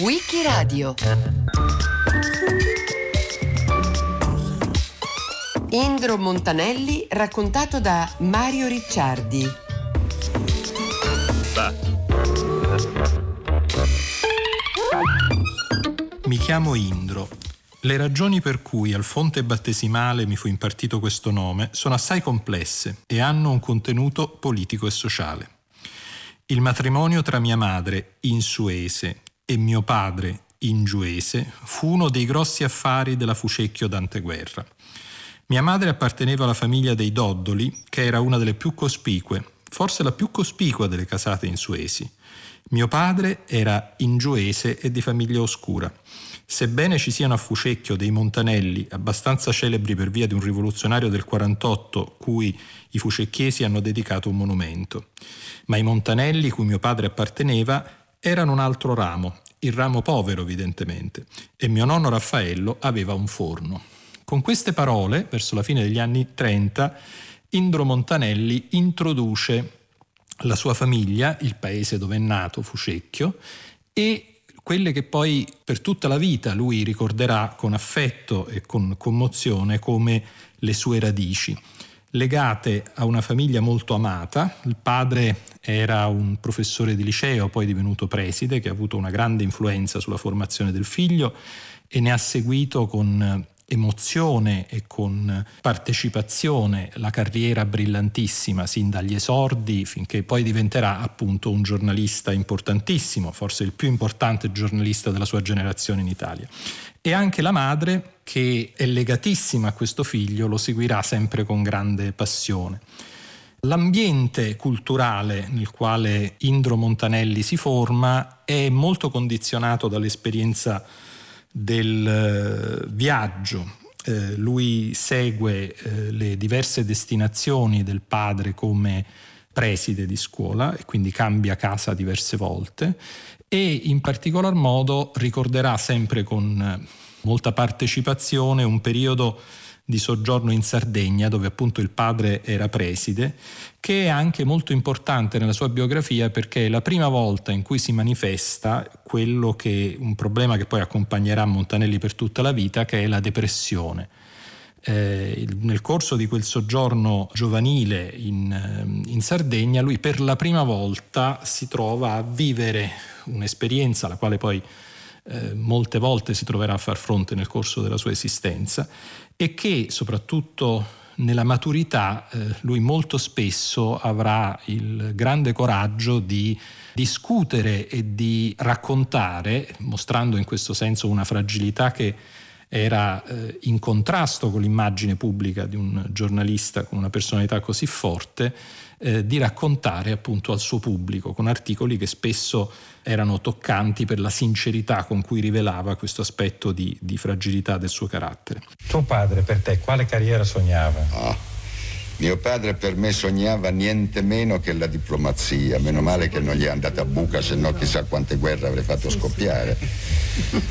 Wikiradio Indro Montanelli raccontato da Mario Ricciardi. Mi chiamo Indro. Le ragioni per cui al fonte battesimale mi fu impartito questo nome sono assai complesse e hanno un contenuto politico e sociale. Il matrimonio tra mia madre, insuese, e mio padre, ingiuese, fu uno dei grossi affari della Fucecchio d'anteguerra. Mia madre apparteneva alla famiglia dei Doddoli, che era una delle più cospicue, forse la più cospicua delle casate insuesi. Mio padre era ingiuese e di famiglia oscura. Sebbene ci siano a Fucecchio dei montanelli abbastanza celebri per via di un rivoluzionario del 48 cui i fucecchiesi hanno dedicato un monumento, ma i montanelli cui mio padre apparteneva erano un altro ramo, il ramo povero evidentemente, e mio nonno Raffaello aveva un forno. Con queste parole, verso la fine degli anni 30, Indro Montanelli introduce la sua famiglia, il paese dove è nato, Fucecchio, e quelle che poi per tutta la vita lui ricorderà con affetto e con commozione come le sue radici, legate a una famiglia molto amata. Il padre era un professore di liceo, poi divenuto preside, che ha avuto una grande influenza sulla formazione del figlio e ne ha seguito con emozione e con partecipazione la carriera brillantissima sin dagli esordi finché poi diventerà appunto un giornalista importantissimo, forse il più importante giornalista della sua generazione in Italia. E anche la madre, che è legatissima a questo figlio, lo seguirà sempre con grande passione. L'ambiente culturale nel quale Indro Montanelli si forma è molto condizionato dall'esperienza del eh, viaggio. Eh, lui segue eh, le diverse destinazioni del padre come preside di scuola e quindi cambia casa diverse volte e in particolar modo ricorderà sempre con eh, molta partecipazione un periodo di soggiorno in Sardegna, dove appunto il padre era preside, che è anche molto importante nella sua biografia perché è la prima volta in cui si manifesta quello che un problema che poi accompagnerà Montanelli per tutta la vita, che è la depressione. Eh, nel corso di quel soggiorno giovanile in, eh, in, Sardegna, lui per la prima volta si trova a vivere un'esperienza alla quale poi eh, molte volte si troverà a far fronte nel corso della sua esistenza e che soprattutto nella maturità eh, lui molto spesso avrà il grande coraggio di discutere e di raccontare, mostrando in questo senso una fragilità che era eh, in contrasto con l'immagine pubblica di un giornalista con una personalità così forte, eh, di raccontare appunto al suo pubblico con articoli che spesso erano toccanti per la sincerità con cui rivelava questo aspetto di, di fragilità del suo carattere. Tuo padre per te quale carriera sognava? Oh. Mio padre per me sognava niente meno che la diplomazia, meno male che non gli è andata a buca, se no chissà quante guerre avrei fatto scoppiare.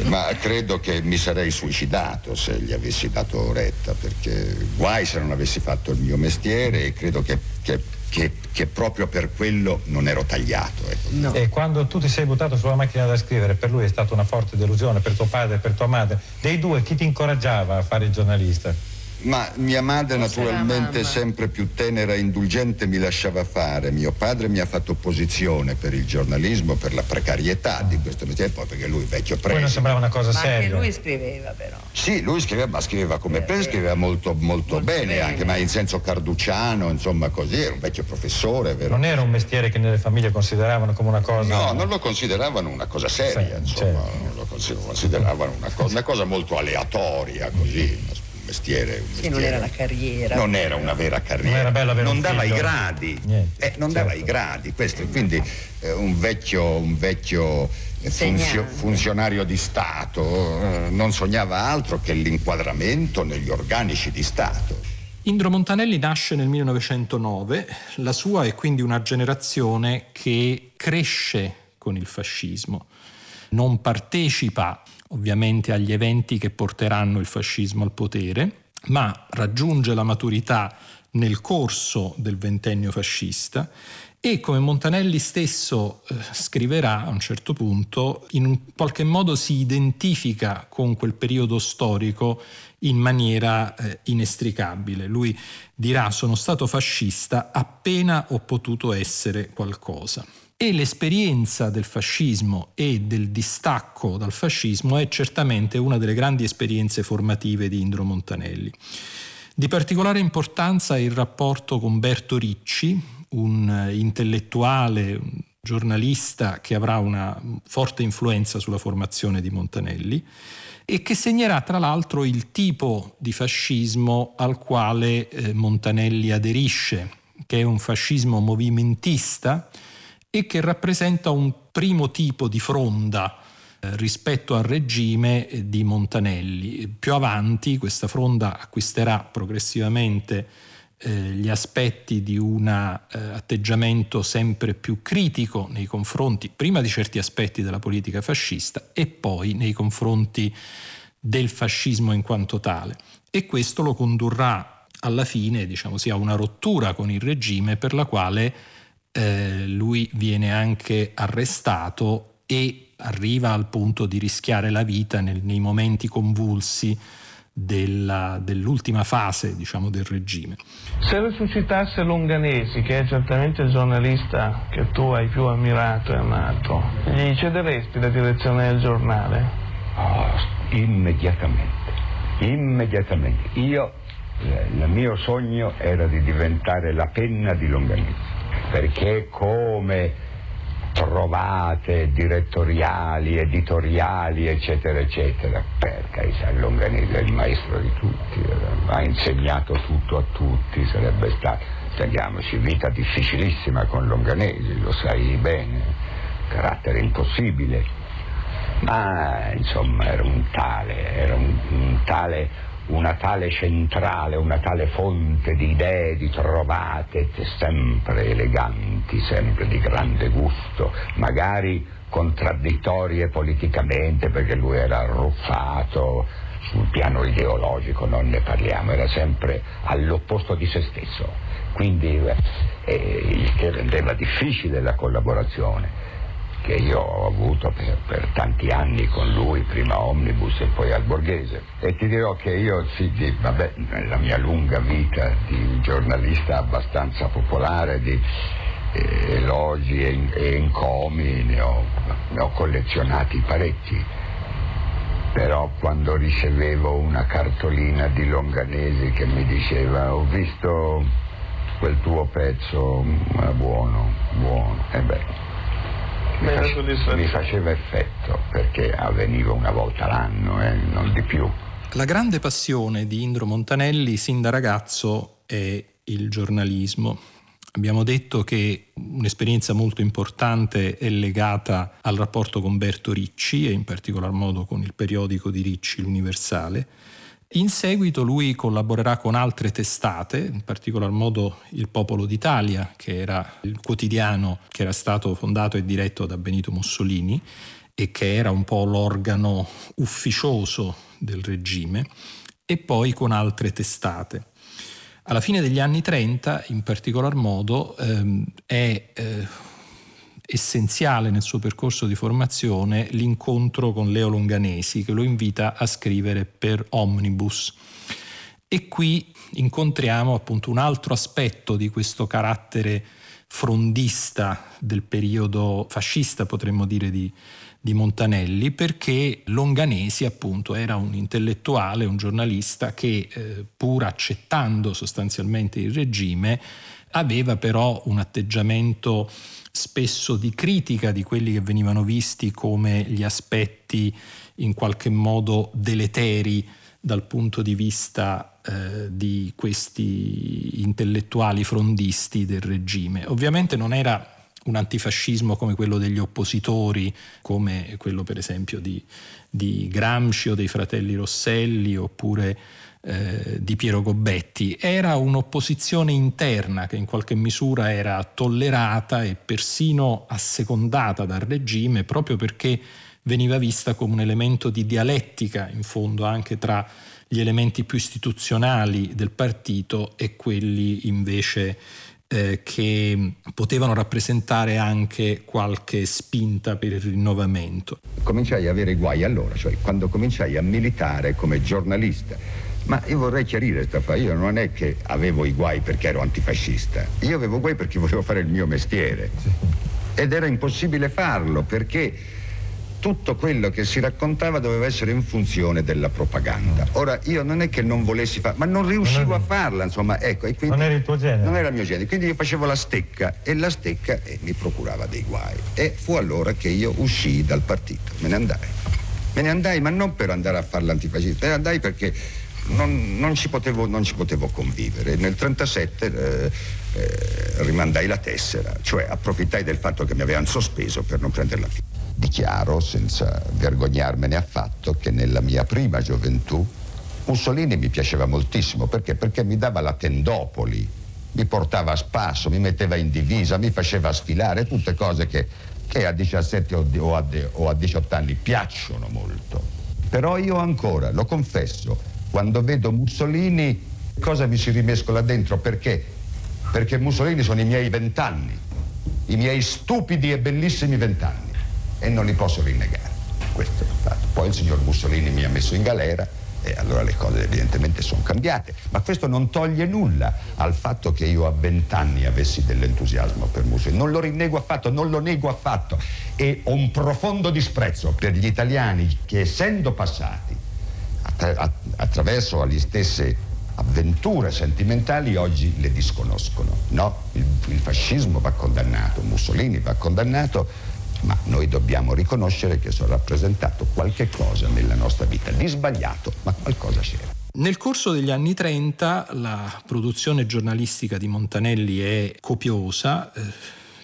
Ma credo che mi sarei suicidato se gli avessi dato retta, perché guai se non avessi fatto il mio mestiere e credo che, che che, che, proprio per quello non ero tagliato. Ecco. No. E quando tu ti sei buttato sulla macchina da scrivere, per lui è stata una forte delusione, per tuo padre e per tua madre. Dei due, chi ti incoraggiava a fare il giornalista? Ma mia madre naturalmente sempre più tenera e indulgente mi lasciava fare. Mio padre mi ha fatto opposizione per il giornalismo, per la precarietà di questo mestiere, poi perché lui vecchio preso. Poi non sembrava una cosa ma seria. Ma anche lui scriveva però. Sì, lui scriveva, ma scriveva come preso, scriveva molto, molto, molto bene, bene, anche, ma in senso carduciano, insomma così, era un vecchio professore, vero? Non era un mestiere che nelle famiglie consideravano come una cosa... No, non lo consideravano una cosa seria, sì, insomma, certo. lo consideravano una cosa, una cosa molto aleatoria, così mestiere, un mestiere. Sì, non era la carriera. Non era una vera carriera. Non, era bello avere non dava figlio. i gradi. Niente, eh, non certo. dava i gradi, questo. Quindi eh, un vecchio, un vecchio eh, funzio, funzionario di Stato eh, non sognava altro che l'inquadramento negli organici di Stato. Indro Montanelli nasce nel 1909, la sua è quindi una generazione che cresce con il fascismo, non partecipa ovviamente agli eventi che porteranno il fascismo al potere, ma raggiunge la maturità nel corso del ventennio fascista e come Montanelli stesso eh, scriverà a un certo punto, in qualche modo si identifica con quel periodo storico in maniera eh, inestricabile. Lui dirà sono stato fascista appena ho potuto essere qualcosa. E l'esperienza del fascismo e del distacco dal fascismo è certamente una delle grandi esperienze formative di Indro Montanelli. Di particolare importanza è il rapporto con Berto Ricci, un intellettuale, un giornalista che avrà una forte influenza sulla formazione di Montanelli e che segnerà tra l'altro il tipo di fascismo al quale eh, Montanelli aderisce, che è un fascismo movimentista e che rappresenta un primo tipo di fronda eh, rispetto al regime di Montanelli. Più avanti questa fronda acquisterà progressivamente eh, gli aspetti di un eh, atteggiamento sempre più critico nei confronti, prima di certi aspetti della politica fascista e poi nei confronti del fascismo in quanto tale. E questo lo condurrà alla fine, diciamo, sia una rottura con il regime per la quale eh, lui viene anche arrestato e arriva al punto di rischiare la vita nel, nei momenti convulsi della, dell'ultima fase diciamo, del regime. Se resuscitasse Longanesi, che è certamente il giornalista che tu hai più ammirato e amato, gli cederesti la direzione del giornale? Oh, immediatamente, immediatamente. Io, eh, il mio sogno era di diventare la penna di Longanesi, perché come trovate direttoriali, editoriali, eccetera, eccetera. Per carità, Longanese è il maestro di tutti, ha insegnato tutto a tutti, sarebbe stato, intendiamoci, vita difficilissima con Longanesi, lo sai bene, carattere impossibile, ma insomma era un tale, era un, un tale una tale centrale, una tale fonte di idee, di trovate sempre eleganti, sempre di grande gusto, magari contraddittorie politicamente perché lui era arruffato sul piano ideologico, non ne parliamo, era sempre all'opposto di se stesso, quindi eh, il che rendeva difficile la collaborazione che io ho avuto per, per, tanti anni con lui, prima Omnibus e poi al Borghese. E ti dirò che io, sì, di, vabbè, nella mia lunga vita di giornalista abbastanza popolare, di eh, elogi e, e encomi, ne ho, ne ho collezionati parecchi. Però quando ricevevo una cartolina di Longanesi che mi diceva ho visto quel tuo pezzo, ma buono, buono, e beh, mi, face, mi faceva effetto perché avveniva una volta l'anno, eh, non di più. La grande passione di Indro Montanelli sin da ragazzo è il giornalismo. Abbiamo detto che un'esperienza molto importante è legata al rapporto con Berto Ricci e in particolar modo con il periodico di Ricci, l'Universale in seguito lui collaborerà con altre testate, in particolar modo Il Popolo d'Italia, che era il quotidiano che era stato fondato e diretto da Benito Mussolini e che era un po' l'organo ufficioso del regime, e poi con altre testate. Alla fine degli anni 30, in particolar modo, ehm, è eh, essenziale nel suo percorso di formazione l'incontro con Leo Longanesi che lo invita a scrivere per Omnibus. E qui incontriamo appunto un altro aspetto di questo carattere frondista del periodo fascista, potremmo dire, di, di Montanelli, perché Longanesi appunto era un intellettuale, un giornalista che eh, pur accettando sostanzialmente il regime, aveva però un atteggiamento spesso di critica di quelli che venivano visti come gli aspetti in qualche modo deleteri dal punto di vista eh, di questi intellettuali frondisti del regime. Ovviamente non era un antifascismo come quello degli oppositori, come quello per esempio di, di Gramsci o dei fratelli Rosselli oppure eh, di Piero Gobbetti, era un'opposizione interna che in qualche misura era tollerata e persino assecondata dal regime proprio perché veniva vista come un elemento di dialettica in fondo anche tra gli elementi più istituzionali del partito e quelli invece eh, che potevano rappresentare anche qualche spinta per il rinnovamento. Cominciai a avere guai allora, cioè quando cominciai a militare come giornalista. Ma io vorrei chiarire, Stefano, io non è che avevo i guai perché ero antifascista, io avevo guai perché volevo fare il mio mestiere. Ed era impossibile farlo perché tutto quello che si raccontava doveva essere in funzione della propaganda. Ora io non è che non volessi farla, ma non riuscivo a farla, insomma, ecco. E quindi non era il tuo genere? Non era il mio genere, quindi io facevo la stecca e la stecca eh, mi procurava dei guai. E fu allora che io uscii dal partito, me ne andai. Me ne andai, ma non per andare a fare l'antifascista, me ne andai perché non, non, ci, potevo, non ci, potevo, convivere. Nel 1937 eh, eh, rimandai la tessera, cioè approfittai del fatto che mi avevano sospeso per non prenderla più. Dichiaro, senza vergognarmene affatto, che nella mia prima gioventù Mussolini mi piaceva moltissimo. Perché? Perché mi dava la tendopoli, mi portava a spasso, mi metteva in divisa, mi faceva sfilare, tutte cose che, che a 17 o a, o a 18 anni piacciono molto. Però io ancora, lo confesso, quando vedo Mussolini, cosa mi si rimescola dentro? Perché? Perché Mussolini sono i miei vent'anni, i miei stupidi e bellissimi vent'anni e non li posso rinnegare. Questo è il fatto. Poi il signor Mussolini mi ha messo in galera e allora le cose evidentemente sono cambiate, ma questo non toglie nulla al fatto che io a vent'anni avessi dell'entusiasmo per Mussolini. Non lo rinnego affatto, non lo nego affatto e ho un profondo disprezzo per gli italiani che essendo passati attraverso le stesse avventure sentimentali oggi le disconoscono. No, il, il fascismo va condannato, Mussolini va condannato, ma noi dobbiamo riconoscere che sono rappresentato qualche cosa nella nostra vita, di sbagliato, ma qualcosa c'era. Nel corso degli anni 30 la produzione giornalistica di Montanelli è copiosa, eh,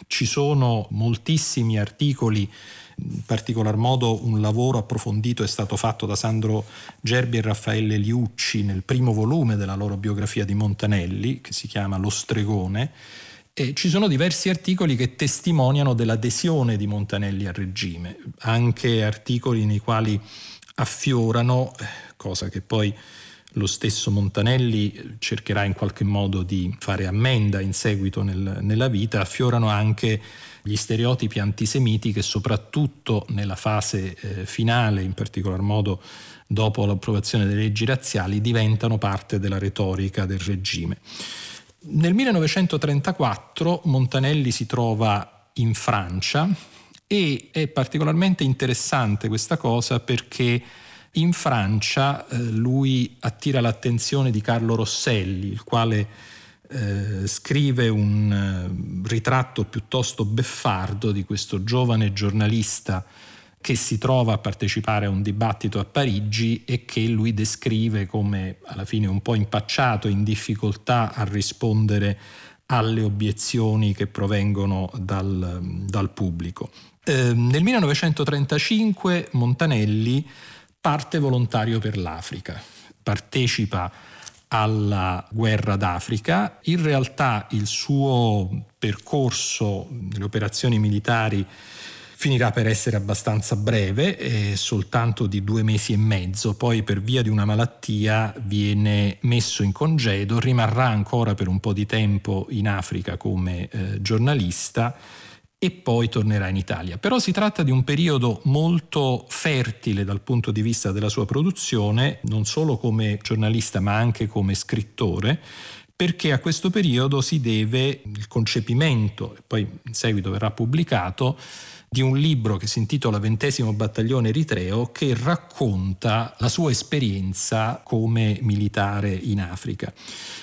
ci sono moltissimi articoli, in particolar modo un lavoro approfondito è stato fatto da Sandro Gerbi e Raffaele Liucci nel primo volume della loro biografia di Montanelli, che si chiama Lo stregone, e ci sono diversi articoli che testimoniano dell'adesione di Montanelli al regime, anche articoli nei quali affiorano, eh, cosa che poi lo stesso Montanelli cercherà in qualche modo di fare ammenda in seguito nel, nella vita, affiorano anche gli stereotipi antisemiti che soprattutto nella fase eh, finale, in particolar modo dopo l'approvazione delle leggi razziali, diventano parte della retorica del regime. Nel 1934 Montanelli si trova in Francia e è particolarmente interessante questa cosa perché in Francia eh, lui attira l'attenzione di Carlo Rosselli, il quale eh, scrive un eh, ritratto piuttosto beffardo di questo giovane giornalista che si trova a partecipare a un dibattito a Parigi e che lui descrive come alla fine un po' impacciato, in difficoltà a rispondere alle obiezioni che provengono dal, dal pubblico. Eh, nel 1935 Montanelli parte volontario per l'Africa, partecipa alla guerra d'Africa, in realtà il suo percorso nelle operazioni militari finirà per essere abbastanza breve, eh, soltanto di due mesi e mezzo, poi per via di una malattia viene messo in congedo, rimarrà ancora per un po' di tempo in Africa come eh, giornalista e poi tornerà in Italia. Però si tratta di un periodo molto fertile dal punto di vista della sua produzione, non solo come giornalista ma anche come scrittore, perché a questo periodo si deve il concepimento, poi in seguito verrà pubblicato, di un libro che si intitola Ventesimo battaglione eritreo che racconta la sua esperienza come militare in Africa.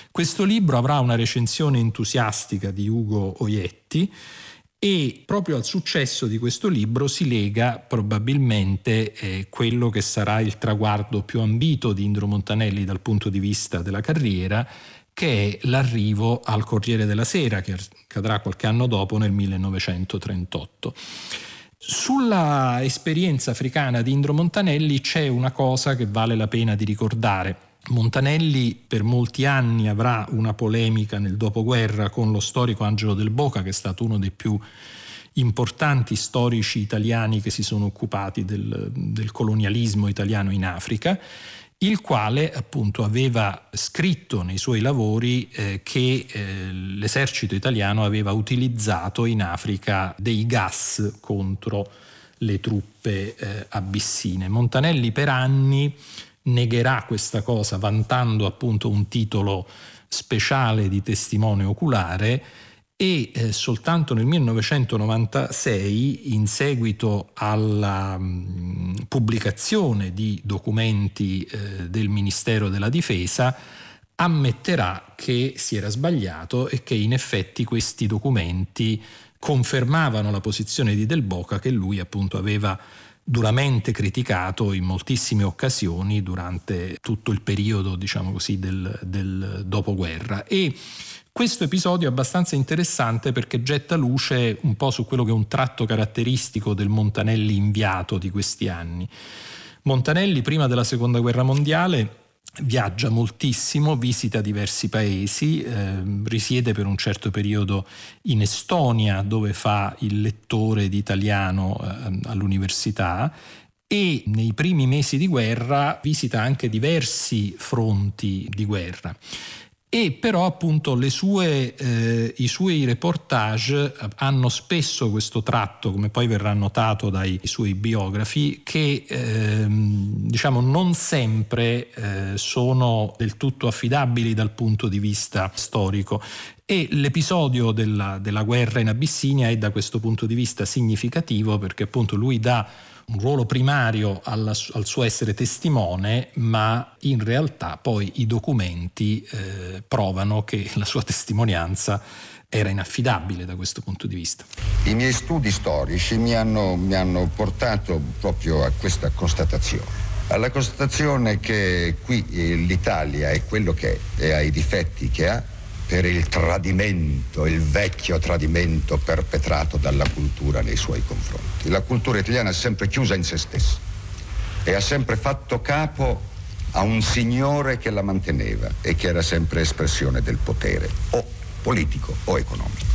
Questo libro avrà una recensione entusiastica di Ugo Oietti e proprio al successo di questo libro si lega probabilmente eh, quello che sarà il traguardo più ambito di Indro Montanelli dal punto di vista della carriera, che è l'arrivo al Corriere della Sera, che accadrà qualche anno dopo, nel 1938. Sulla esperienza africana di Indro Montanelli c'è una cosa che vale la pena di ricordare. Montanelli per molti anni avrà una polemica nel dopoguerra con lo storico Angelo del Boca, che è stato uno dei più importanti storici italiani che si sono occupati del, del colonialismo italiano in Africa il quale appunto aveva scritto nei suoi lavori eh, che eh, l'esercito italiano aveva utilizzato in Africa dei gas contro le truppe eh, abissine. Montanelli per anni negherà questa cosa vantando appunto un titolo speciale di testimone oculare e eh, soltanto nel 1996, in seguito alla mh, mm, pubblicazione di documenti eh, del Ministero della Difesa, ammetterà che si era sbagliato e che in effetti questi documenti confermavano la posizione di Del Boca che lui appunto aveva duramente criticato in moltissime occasioni durante tutto il periodo, diciamo così, del, del dopoguerra. E questo episodio è abbastanza interessante perché getta luce un po' su quello che è un tratto caratteristico del Montanelli inviato di questi anni. Montanelli, prima della seconda guerra mondiale, viaggia moltissimo, visita diversi paesi, eh, risiede per un certo periodo in Estonia dove fa il lettore di italiano eh, all'università e nei primi mesi di guerra visita anche diversi fronti di guerra e però appunto sue, eh, i suoi reportage hanno spesso questo tratto, come poi verrà notato dai suoi biografi, che eh, diciamo non sempre eh, sono del tutto affidabili dal punto di vista storico. E l'episodio della, della guerra in Abissinia è da questo punto di vista significativo perché appunto lui dà un ruolo primario alla, al suo essere testimone, ma in realtà poi i documenti eh, provano che la sua testimonianza era inaffidabile da questo punto di vista. I miei studi storici mi hanno, mi hanno portato proprio a questa constatazione alla constatazione che qui eh, l'Italia è quello che è e ha i difetti che ha per il tradimento, il vecchio tradimento perpetrato dalla cultura nei suoi confronti. La cultura italiana è sempre chiusa in se stessa e ha sempre fatto capo a un signore che la manteneva e che era sempre espressione del potere, o politico o economico.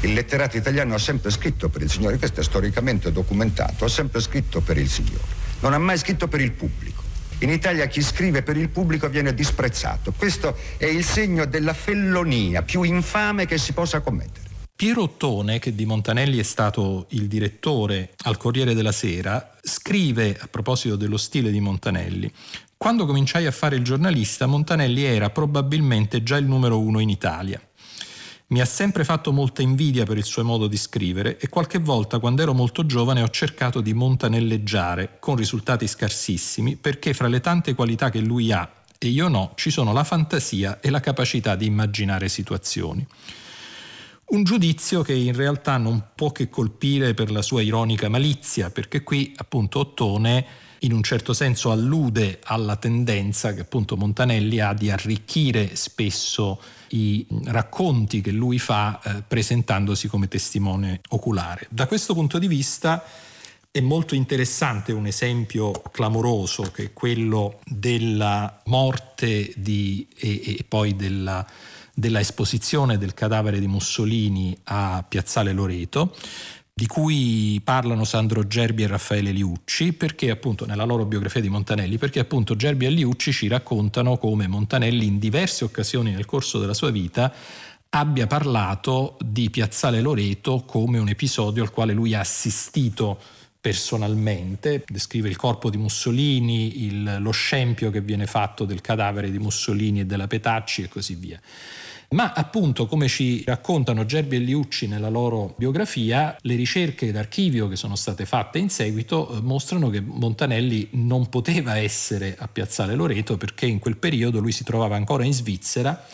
Il letterato italiano ha sempre scritto per il signore, questo è storicamente documentato, ha sempre scritto per il signore, non ha mai scritto per il pubblico. In Italia chi scrive per il pubblico viene disprezzato. Questo è il segno della fellonia più infame che si possa commettere. Piero Ottone, che di Montanelli è stato il direttore al Corriere della Sera, scrive a proposito dello stile di Montanelli. Quando cominciai a fare il giornalista, Montanelli era probabilmente già il numero uno in Italia. Mi ha sempre fatto molta invidia per il suo modo di scrivere e qualche volta quando ero molto giovane ho cercato di montanelleggiare, con risultati scarsissimi, perché fra le tante qualità che lui ha e io no ci sono la fantasia e la capacità di immaginare situazioni. Un giudizio che in realtà non può che colpire per la sua ironica malizia, perché qui appunto Ottone in un certo senso allude alla tendenza che appunto Montanelli ha di arricchire spesso i racconti che lui fa eh, presentandosi come testimone oculare. Da questo punto di vista è molto interessante un esempio clamoroso che è quello della morte di, e, e poi della, della esposizione del cadavere di Mussolini a Piazzale Loreto di cui parlano Sandro Gerbi e Raffaele Liucci, perché appunto nella loro biografia di Montanelli, perché appunto Gerbi e Liucci ci raccontano come Montanelli in diverse occasioni nel corso della sua vita abbia parlato di Piazzale Loreto come un episodio al quale lui ha assistito personalmente, descrive il corpo di Mussolini, il, lo scempio che viene fatto del cadavere di Mussolini e della Petacci e così via. Ma appunto, come ci raccontano Gerbi e Liucci nella loro biografia, le ricerche d'archivio che sono state fatte in seguito eh, mostrano che Montanelli non poteva essere a Piazzale Loreto perché in quel periodo lui si trovava ancora in Svizzera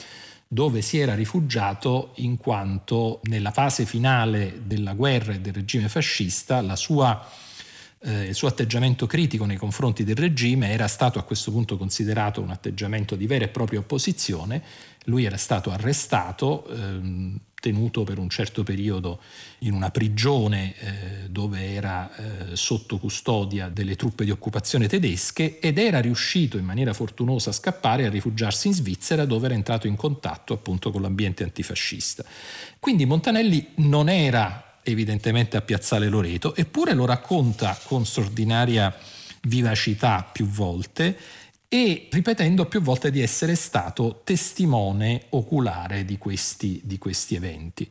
dove si era rifugiato in quanto nella fase finale della guerra e del regime fascista la sua eh, il suo atteggiamento critico nei confronti del regime era stato a questo punto considerato un atteggiamento di vera e propria opposizione. Lui era stato arrestato, ehm, tenuto per un certo periodo in una prigione eh, dove era eh, sotto custodia delle truppe di occupazione tedesche ed era riuscito in maniera fortunosa a scappare e a rifugiarsi in Svizzera dove era entrato in contatto appunto con l'ambiente antifascista. Quindi Montanelli non era evidentemente a Piazzale Loreto, eppure lo racconta con straordinaria vivacità più volte e ripetendo più volte di essere stato testimone oculare di questi, di questi eventi.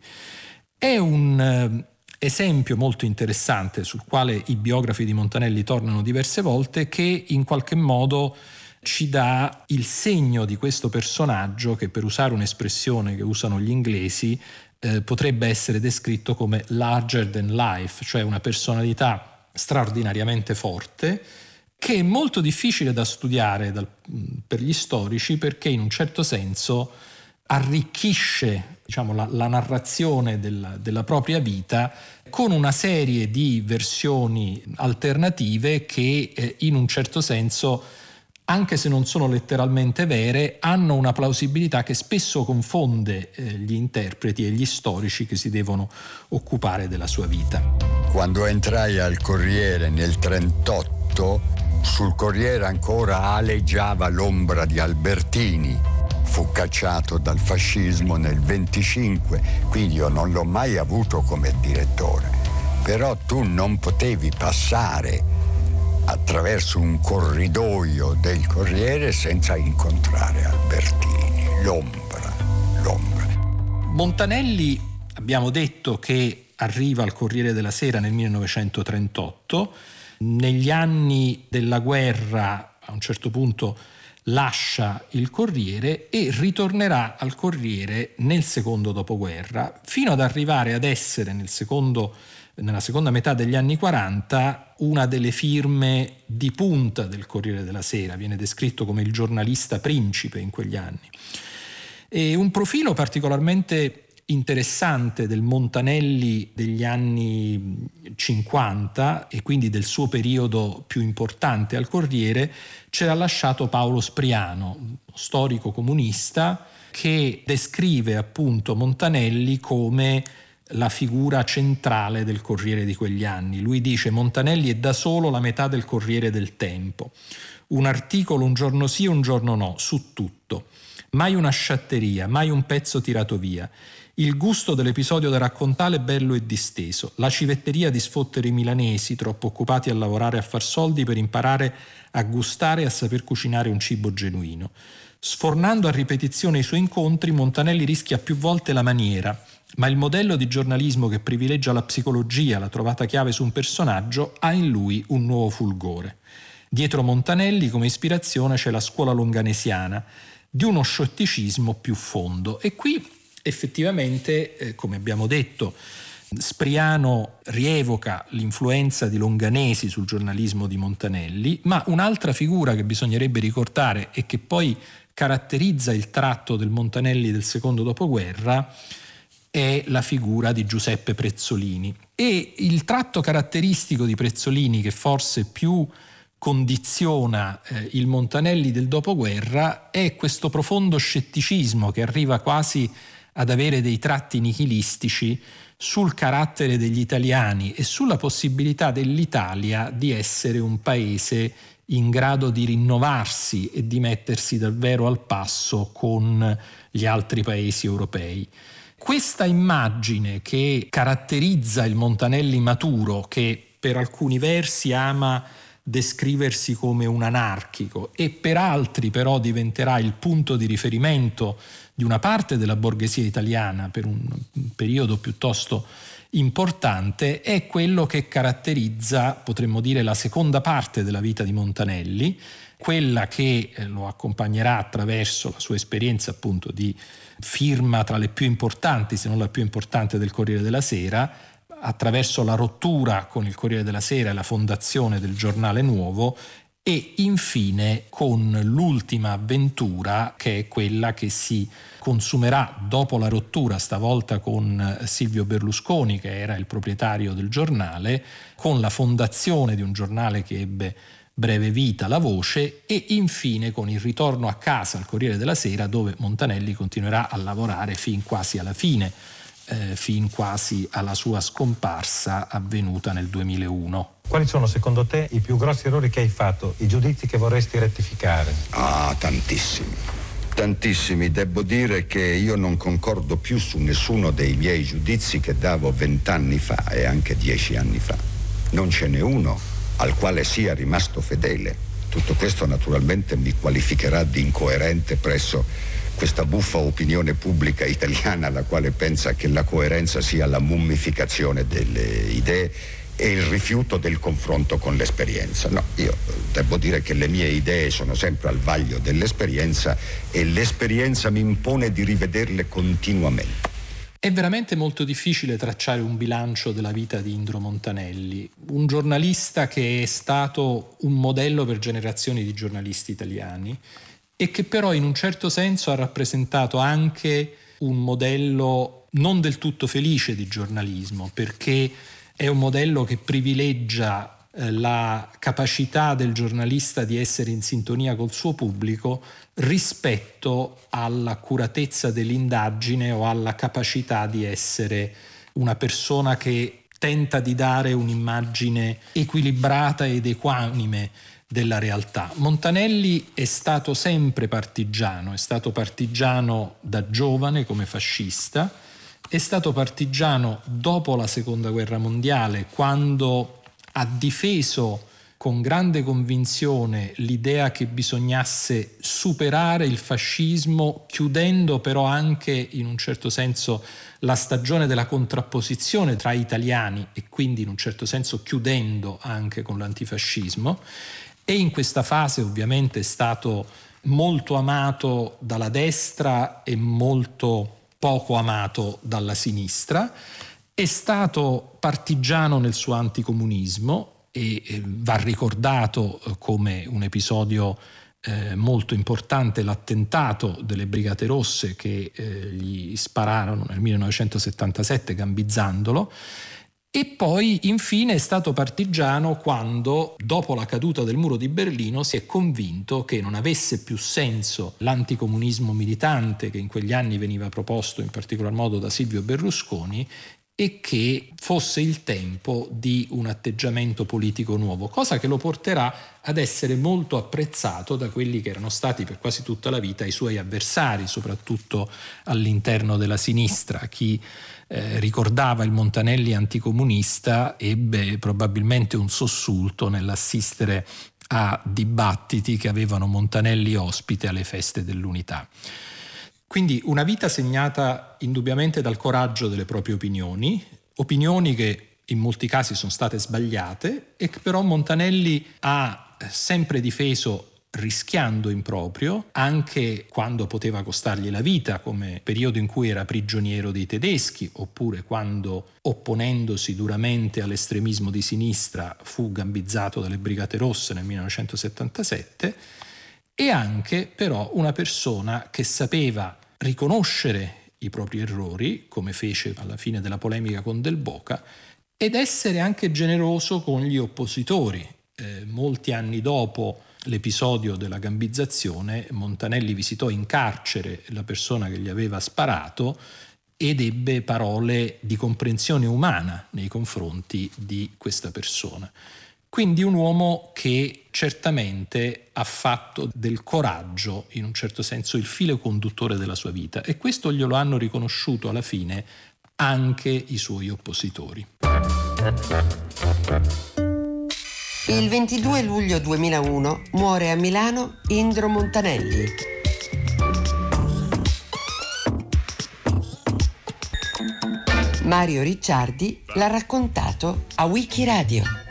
È un eh, esempio molto interessante sul quale i biografi di Montanelli tornano diverse volte che in qualche modo ci dà il segno di questo personaggio che per usare un'espressione che usano gli inglesi eh, potrebbe essere descritto come larger than life, cioè una personalità straordinariamente forte che è molto difficile da studiare dal, per gli storici perché in un certo senso arricchisce diciamo, la, la, narrazione della, della, propria vita con una serie di versioni alternative che eh, in un certo senso, anche se non sono letteralmente vere, hanno una plausibilità che spesso confonde eh, gli interpreti e gli storici che si devono occupare della sua vita. Quando entrai al Corriere nel 1938, sul Corriere ancora aleggiava l'ombra di Albertini. Fu cacciato dal fascismo nel 25, quindi io non l'ho mai avuto come direttore. Però tu non potevi passare attraverso un corridoio del Corriere senza incontrare Albertini. L'ombra, l'ombra. Montanelli abbiamo detto che arriva al Corriere della Sera nel 1938 negli anni della guerra, a un certo punto, lascia il Corriere e ritornerà al Corriere nel secondo dopoguerra, fino ad arrivare ad essere nel secondo, nella seconda metà degli anni 40 una delle firme di punta del Corriere della Sera, viene descritto come il giornalista principe in quegli anni. E un profilo particolarmente interessante del Montanelli degli anni 50 e quindi del suo periodo più importante al Corriere ce l'ha lasciato Paolo Spriano, storico comunista che descrive appunto Montanelli come la figura centrale del Corriere di quegli anni. Lui dice Montanelli è da solo la metà del Corriere del Tempo. Un articolo un giorno sì, un giorno no, su tutto. Mai una sciatteria, mai un pezzo tirato via. Il gusto dell'episodio da raccontare è bello e disteso, la civetteria di sfottere i milanesi troppo occupati a lavorare e a far soldi per imparare a gustare e a saper cucinare un cibo genuino. Sfornando a ripetizione i suoi incontri, Montanelli rischia più volte la maniera, ma il modello di giornalismo che privilegia la psicologia, la trovata chiave su un personaggio, ha in lui un nuovo fulgore. Dietro Montanelli come ispirazione c'è la scuola longanesiana, di uno scetticismo più fondo. E qui effettivamente, eh, come abbiamo detto, Spriano rievoca l'influenza di Longanesi sul giornalismo di Montanelli, ma un'altra figura che bisognerebbe ricordare e che poi caratterizza il tratto del Montanelli del secondo dopoguerra è la figura di Giuseppe Prezzolini. E il tratto caratteristico di Prezzolini che forse più condiziona eh, il Montanelli del dopoguerra è questo profondo scetticismo che arriva quasi ad avere dei tratti nichilistici sul carattere degli italiani e sulla possibilità dell'Italia di essere un paese in grado di rinnovarsi e di mettersi davvero al passo con gli altri paesi europei. Questa immagine che caratterizza il Montanelli maturo, che per alcuni versi ama descriversi come un anarchico e per altri però diventerà il punto di riferimento di una parte della borghesia italiana per un periodo piuttosto importante è quello che caratterizza, potremmo dire, la seconda parte della vita di Montanelli, quella che eh, lo accompagnerà attraverso la sua esperienza appunto di firma tra le più importanti, se non la più importante del Corriere della Sera, attraverso la rottura con il Corriere della Sera e la fondazione del giornale nuovo e infine con l'ultima avventura che è quella che si consumerà dopo la rottura, stavolta con Silvio Berlusconi che era il proprietario del giornale, con la fondazione di un giornale che ebbe breve vita, La Voce, e infine con il ritorno a casa al Corriere della Sera dove Montanelli continuerà a lavorare fin quasi alla fine eh, fin quasi alla sua scomparsa avvenuta nel 2001. Quali sono secondo te i più grossi errori che hai fatto, i giudizi che vorresti rettificare? Ah, tantissimi. Tantissimi, devo dire che io non concordo più su nessuno dei miei giudizi che davo vent'anni fa e anche dieci anni fa. Non ce n'è uno al quale sia rimasto fedele. Tutto questo naturalmente mi qualificherà di incoerente presso questa buffa opinione pubblica italiana la quale pensa che la coerenza sia la mummificazione delle idee e il rifiuto del confronto con l'esperienza. No, io devo dire che le mie idee sono sempre al vaglio dell'esperienza e l'esperienza mi impone di rivederle continuamente. È veramente molto difficile tracciare un bilancio della vita di Indro Montanelli, un giornalista che è stato un modello per generazioni di giornalisti italiani e che però in un certo senso ha rappresentato anche un modello non del tutto felice di giornalismo, perché è un modello che privilegia la capacità del giornalista di essere in sintonia col suo pubblico rispetto all'accuratezza dell'indagine o alla capacità di essere una persona che tenta di dare un'immagine equilibrata ed equanime della realtà. Montanelli è stato sempre partigiano, è stato partigiano da giovane come fascista, è stato partigiano dopo la seconda guerra mondiale quando ha difeso con grande convinzione l'idea che bisognasse superare il fascismo, chiudendo però anche in un certo senso la stagione della contrapposizione tra italiani e quindi in un certo senso chiudendo anche con l'antifascismo. E in questa fase ovviamente è stato molto amato dalla destra e molto poco amato dalla sinistra, è stato partigiano nel suo anticomunismo e eh, va ricordato eh, come un episodio eh, molto importante l'attentato delle Brigate Rosse che eh, gli spararono nel 1977 gambizzandolo. E poi infine è stato partigiano quando, dopo la caduta del muro di Berlino, si è convinto che non avesse più senso l'anticomunismo militante che in quegli anni veniva proposto in particolar modo da Silvio Berlusconi e che fosse il tempo di un atteggiamento politico nuovo, cosa che lo porterà ad essere molto apprezzato da quelli che erano stati per quasi tutta la vita i suoi avversari, soprattutto all'interno della sinistra, chi eh, ricordava il Montanelli anticomunista ebbe probabilmente un sussulto nell'assistere a dibattiti che avevano Montanelli ospite alle feste dell'unità. Quindi una vita segnata indubbiamente dal coraggio delle proprie opinioni, opinioni che in molti casi sono state sbagliate e che però Montanelli ha sempre difeso rischiando in proprio, anche quando poteva costargli la vita, come periodo in cui era prigioniero dei tedeschi, oppure quando, opponendosi duramente all'estremismo di sinistra, fu gambizzato dalle Brigate Rosse nel 1977, e anche però una persona che sapeva riconoscere i propri errori, come fece alla fine della polemica con Del Boca, ed essere anche generoso con gli oppositori. Eh, molti anni dopo l'episodio della gambizzazione, Montanelli visitò in carcere la persona che gli aveva sparato ed ebbe parole di comprensione umana nei confronti di questa persona. Quindi un uomo che certamente ha fatto del coraggio, in un certo senso, il filo conduttore della sua vita e questo glielo hanno riconosciuto alla fine anche i suoi oppositori. Il 22 luglio 2001 muore a Milano Indro Montanelli. Mario Ricciardi l'ha raccontato a Wikiradio.